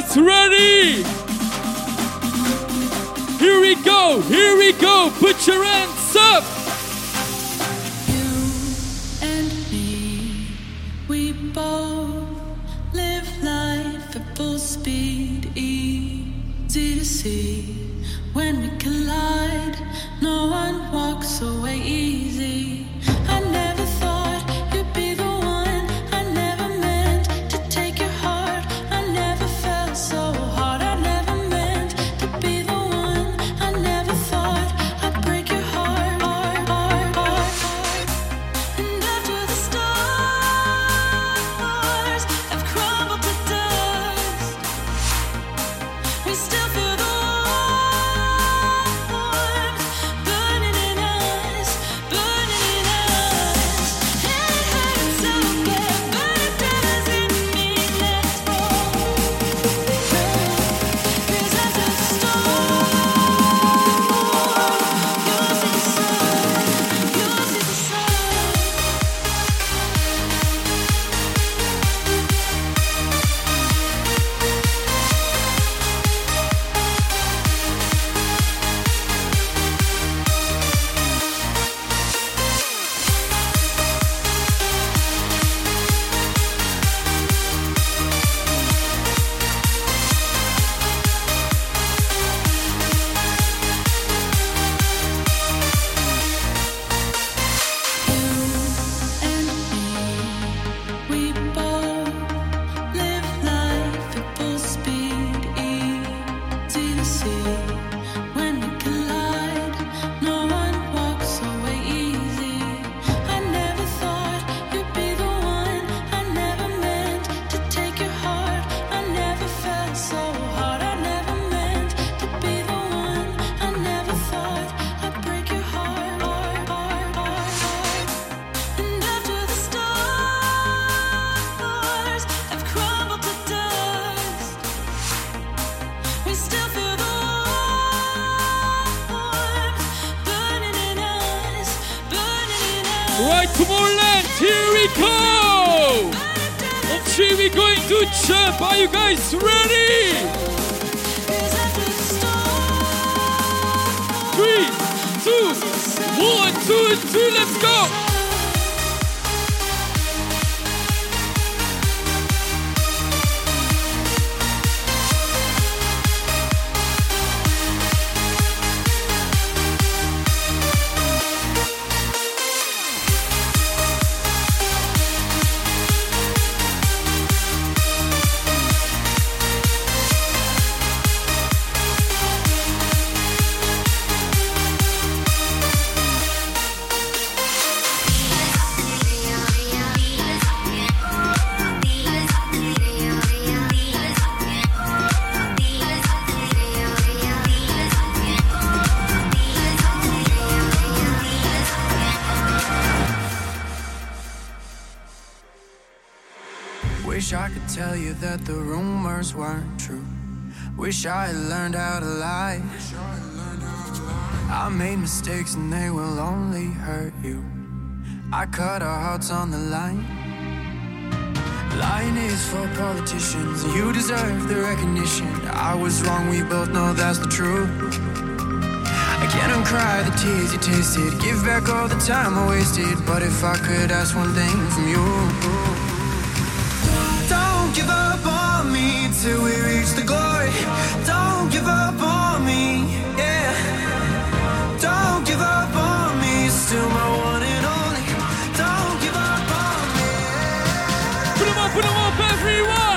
Guys ready? Here we go, here we go. Put your one, two, two, let's go. Rumors weren't true. Wish I had learned how to lie. I made mistakes and they will only hurt you. I cut our hearts on the line. Lying is for politicians. You deserve the recognition. I was wrong, we both know that's the truth. I can't uncry the tears you tasted. Give back all the time I wasted. But if I could ask one thing from you. Don't give up on till we reach the glory. Don't give up on me, yeah. Don't give up on me, still my one and only. Don't give up on me. Put them up, put them up, everyone.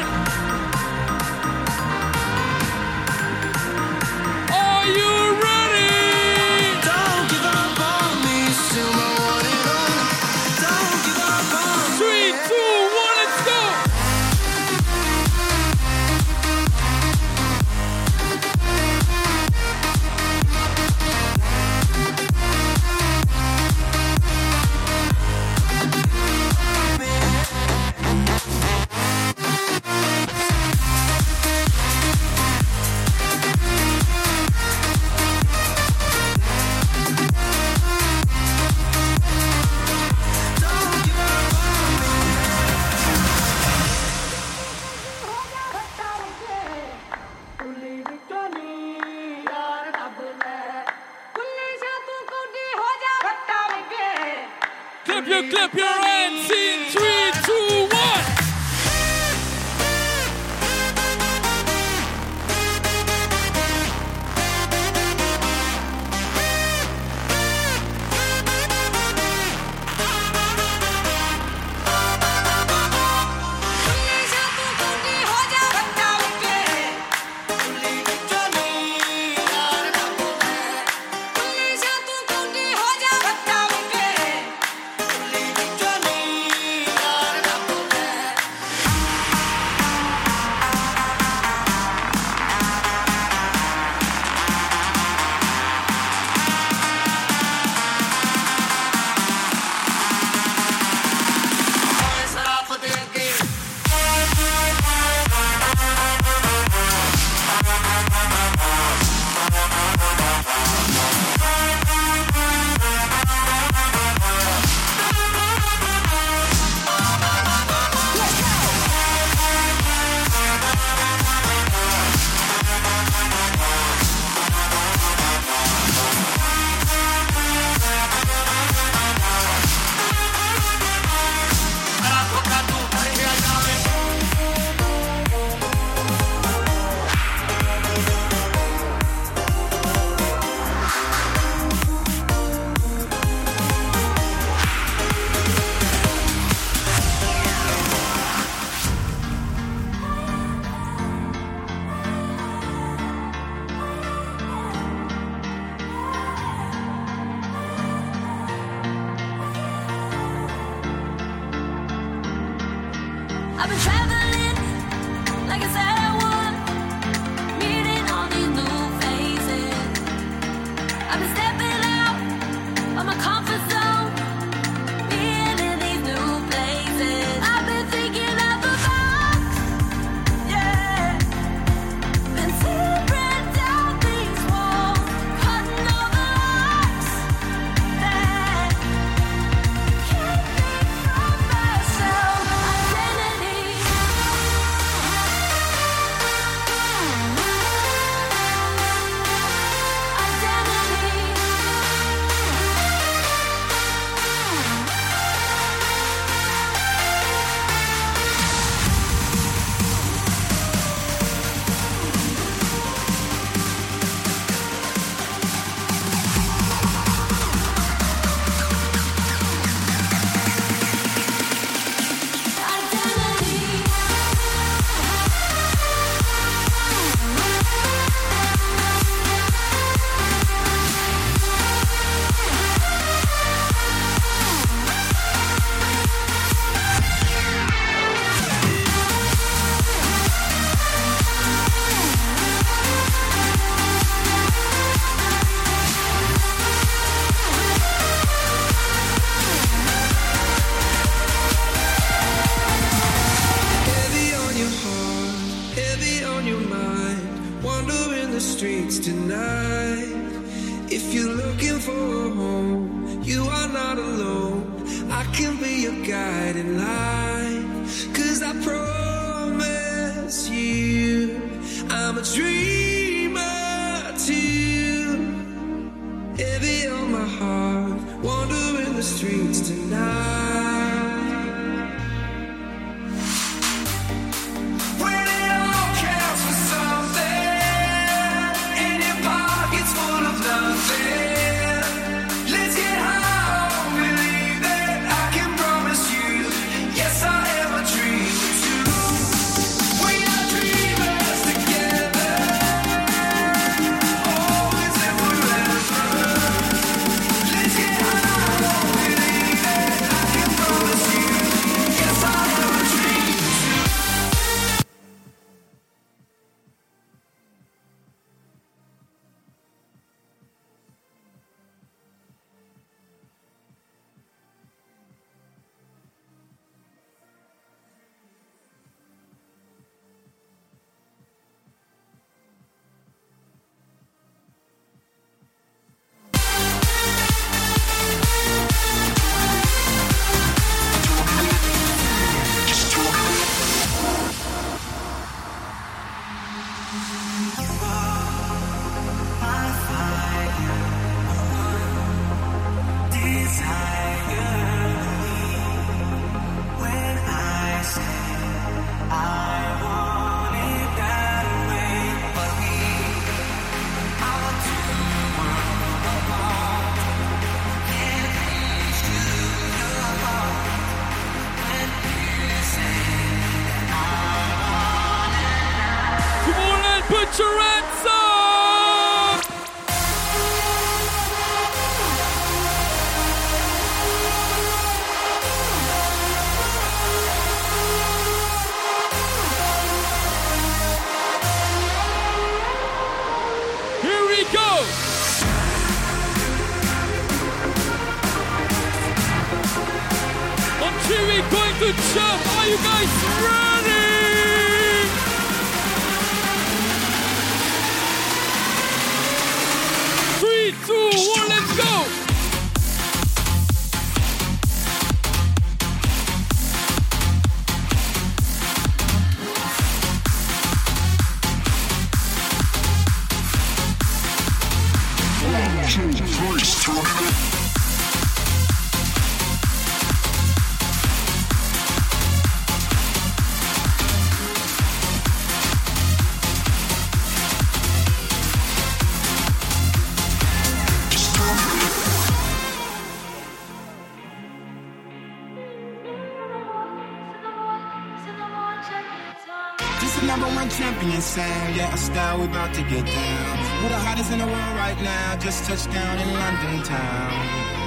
now, we about to get down. We're the hottest in the world right now, just touched down in London town.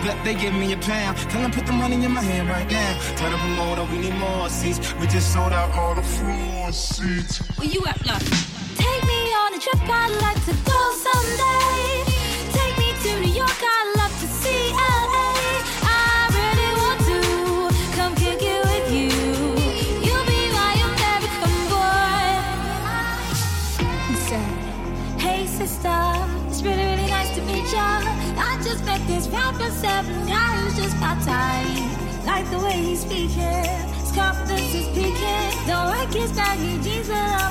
Bet they give me a pound, tell them put the money in my hand right now. Tell the promoter we need more seats, we just sold out all the floor seats. Where you at, love? Take me on a trip, I'd like to go someday. Texas Don't I kiss baggy jeans, but I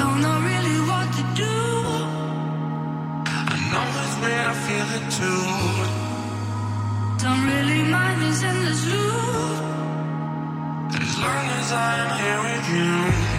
don't know really what to do. I know it's where I feel it too. Don't really mind this endless loop. As long as I'm here with you.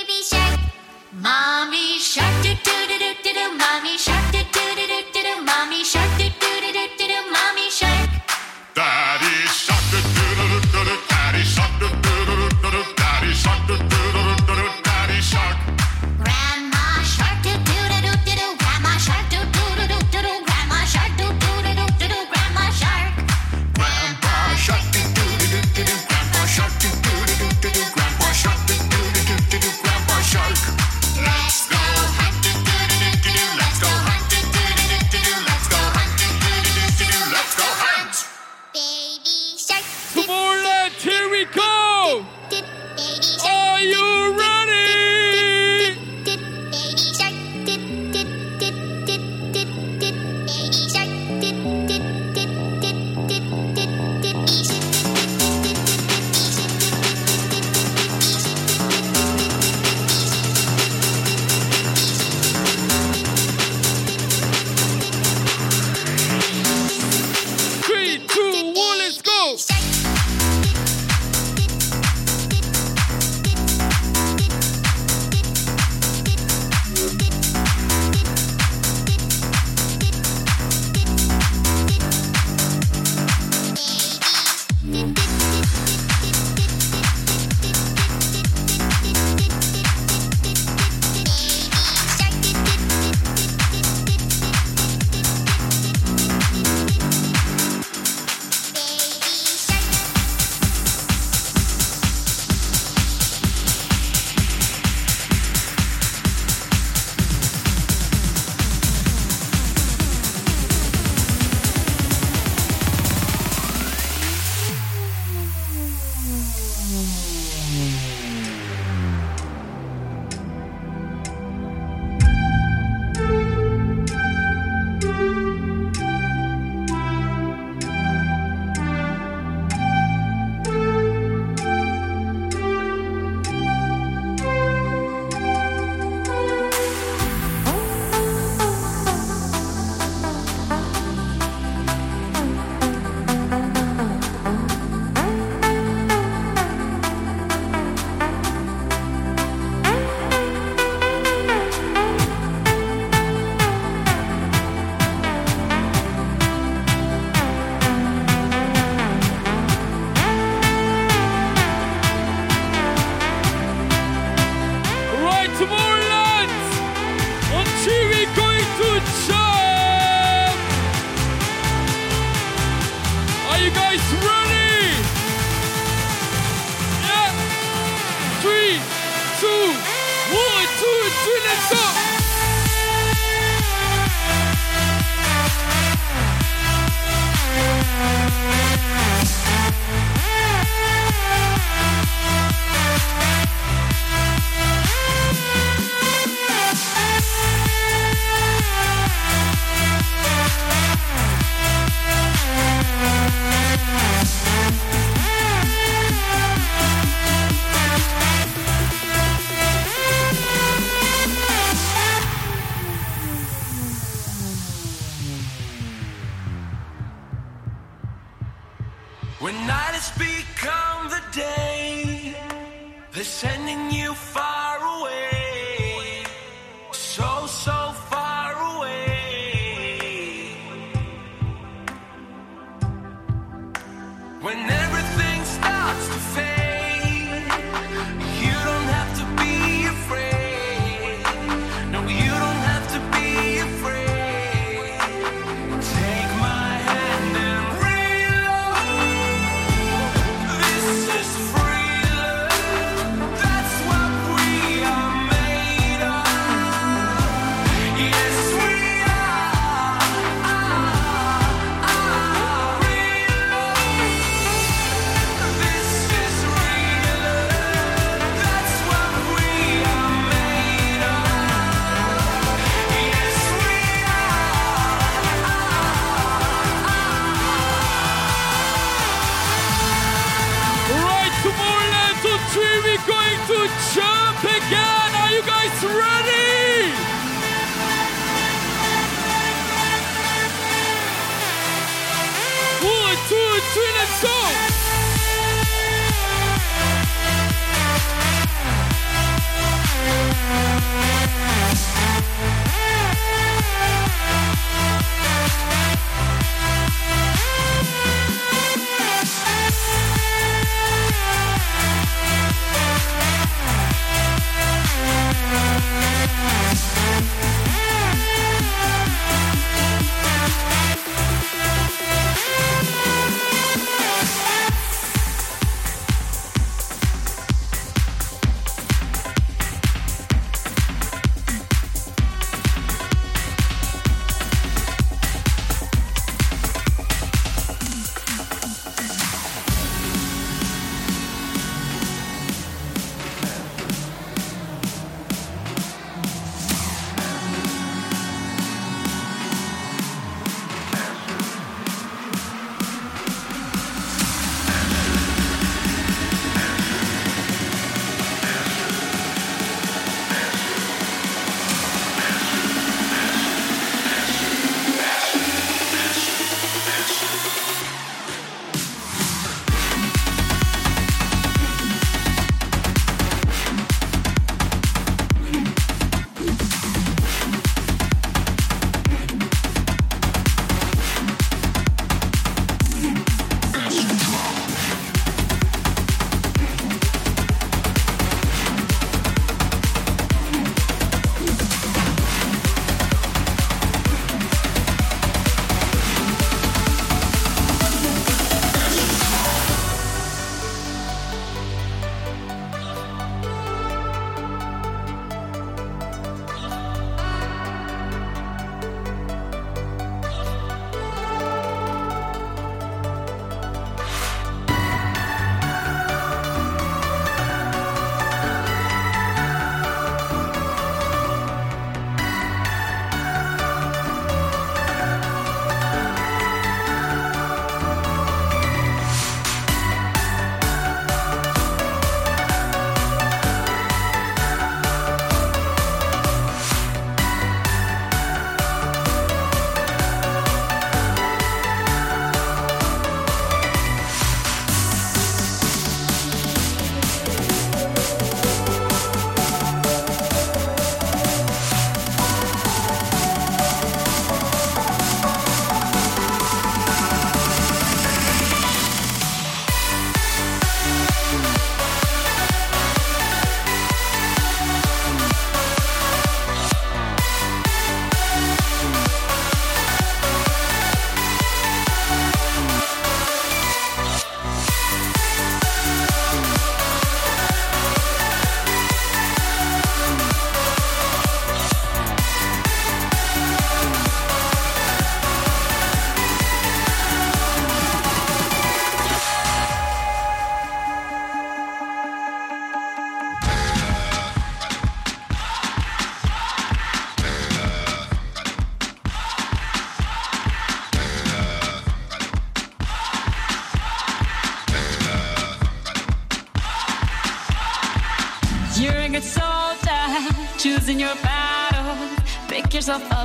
baby shark. Mommy shark, do do do do do do, mommy shark. Do,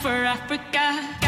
For Africa.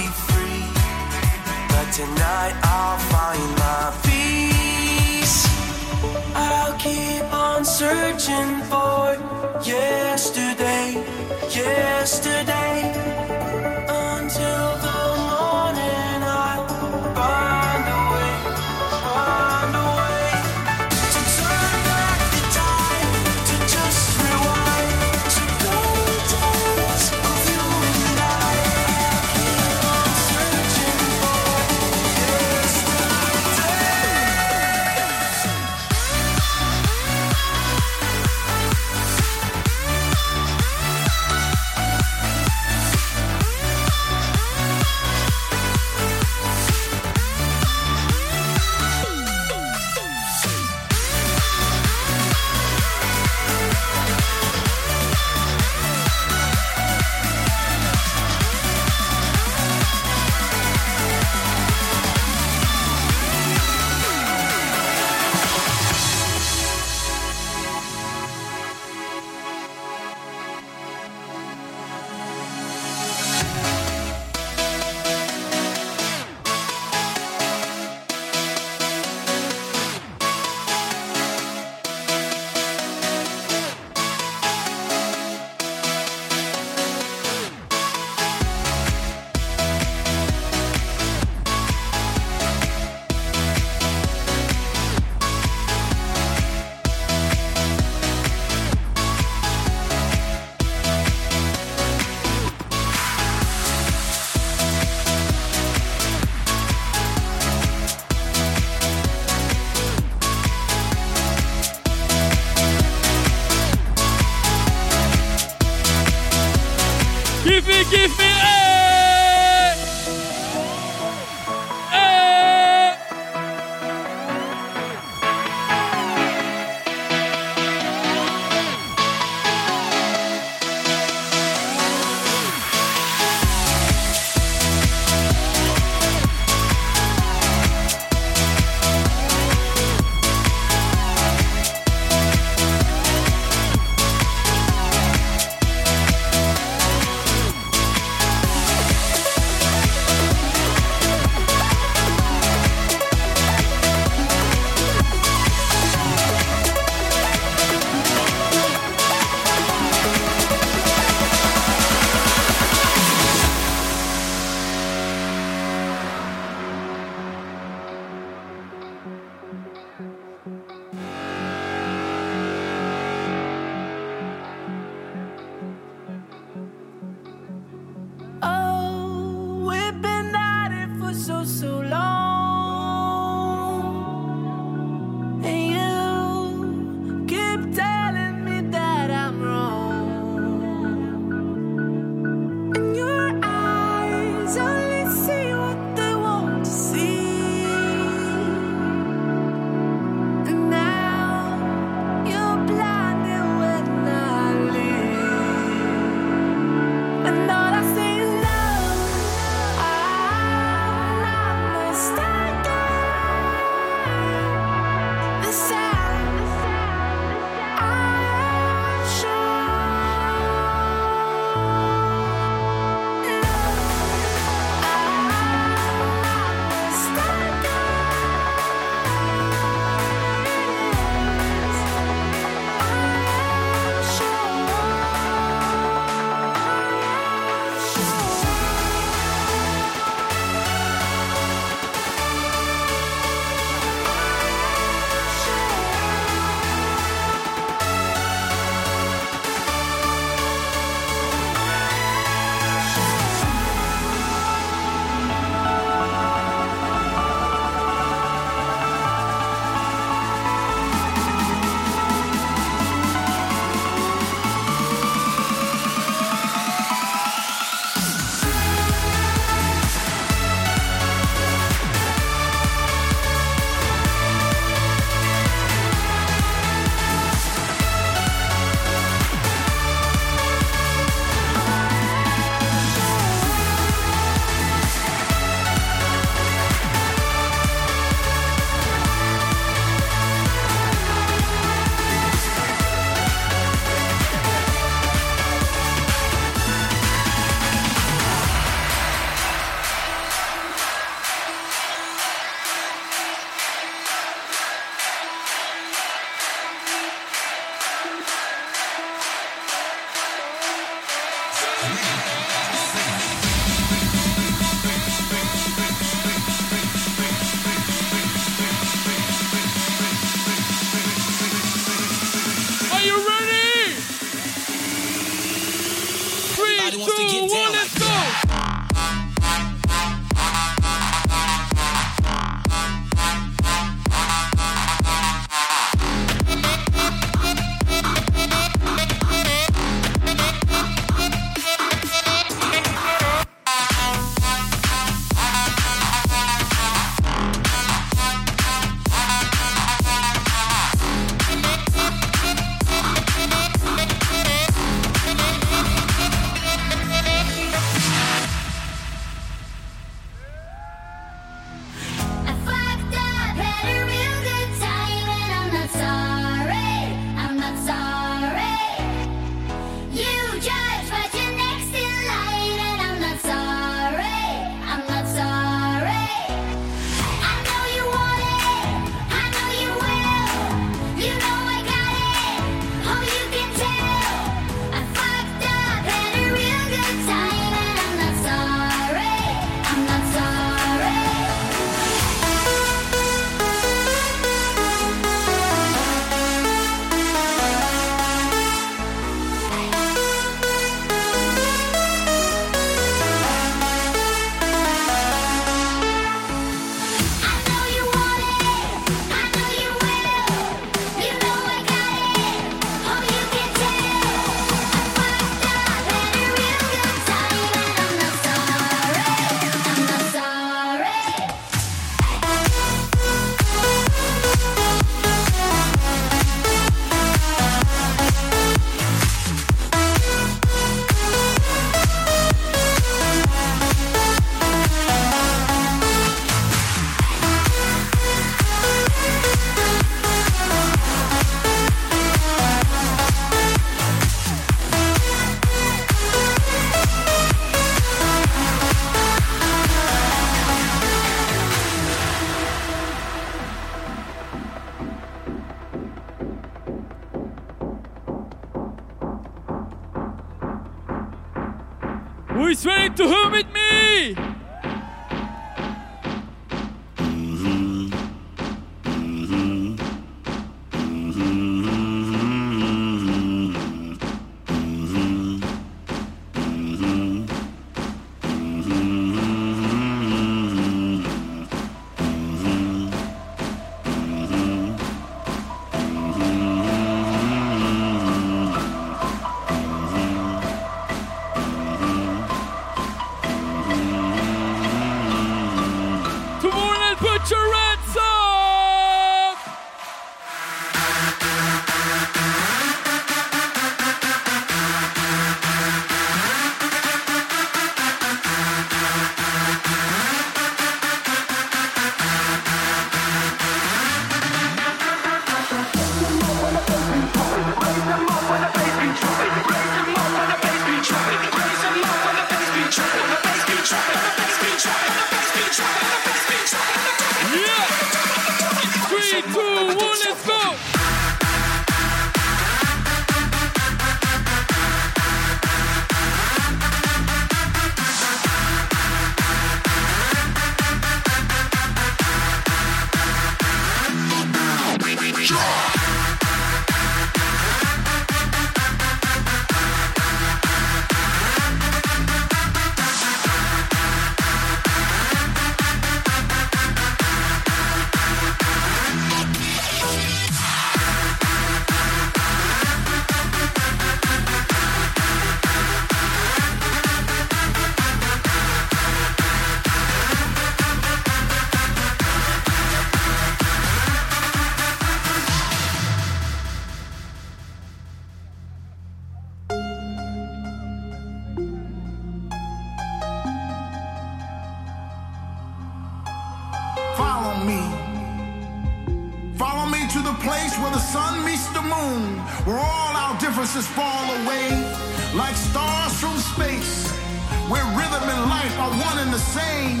are one and the same.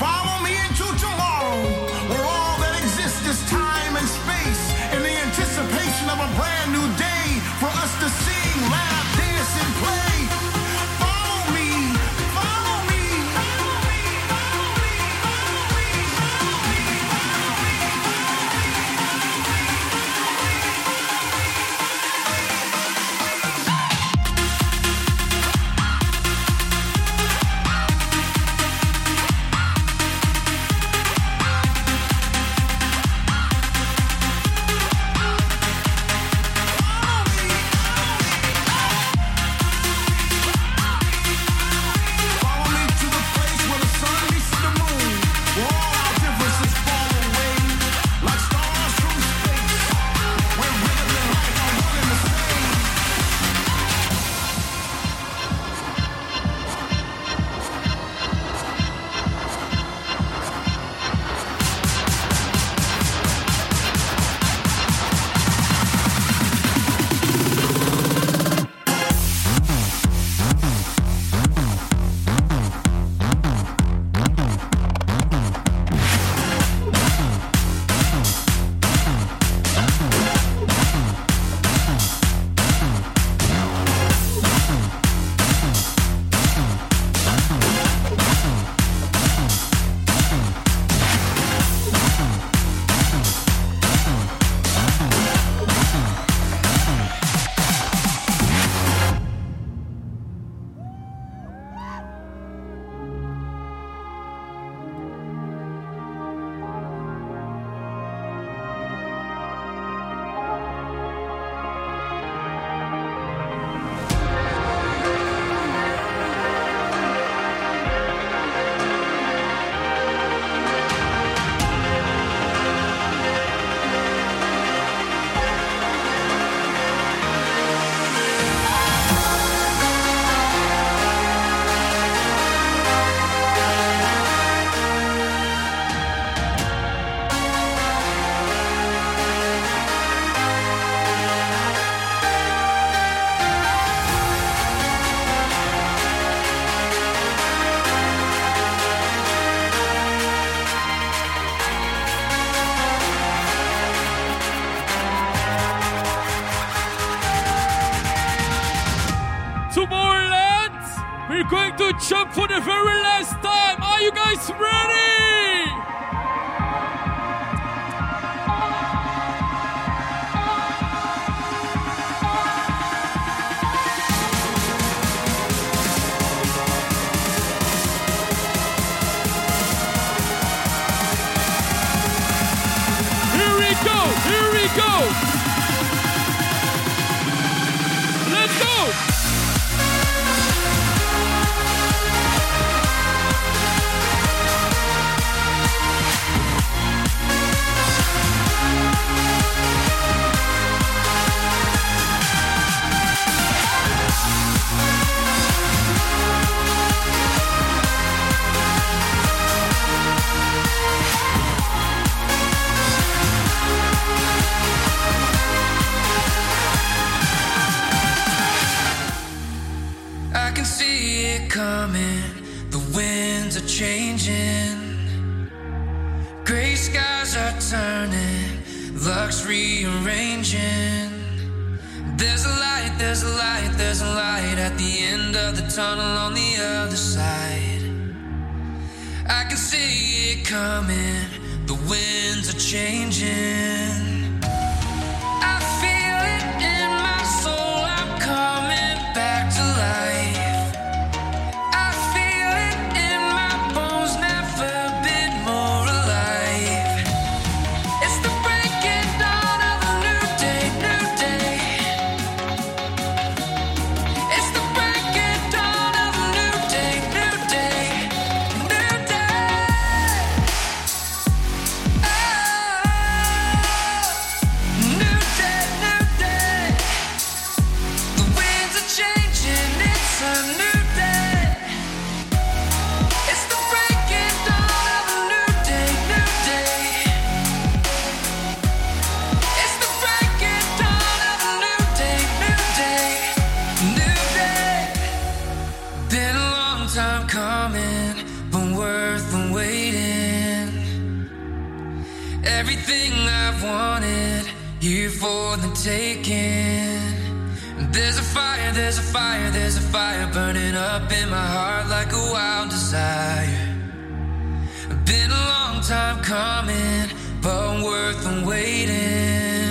Follow me into tomorrow, where all that exists is time and space, in the anticipation of a brand new day for us to changing. There's a light, there's a light, there's a light at the end of the tunnel on the other side. I can see it coming. The winds are changing. taking. There's a fire, there's a fire, there's a fire burning up in my heart like a wild desire. Been a long time coming, but worth the waiting.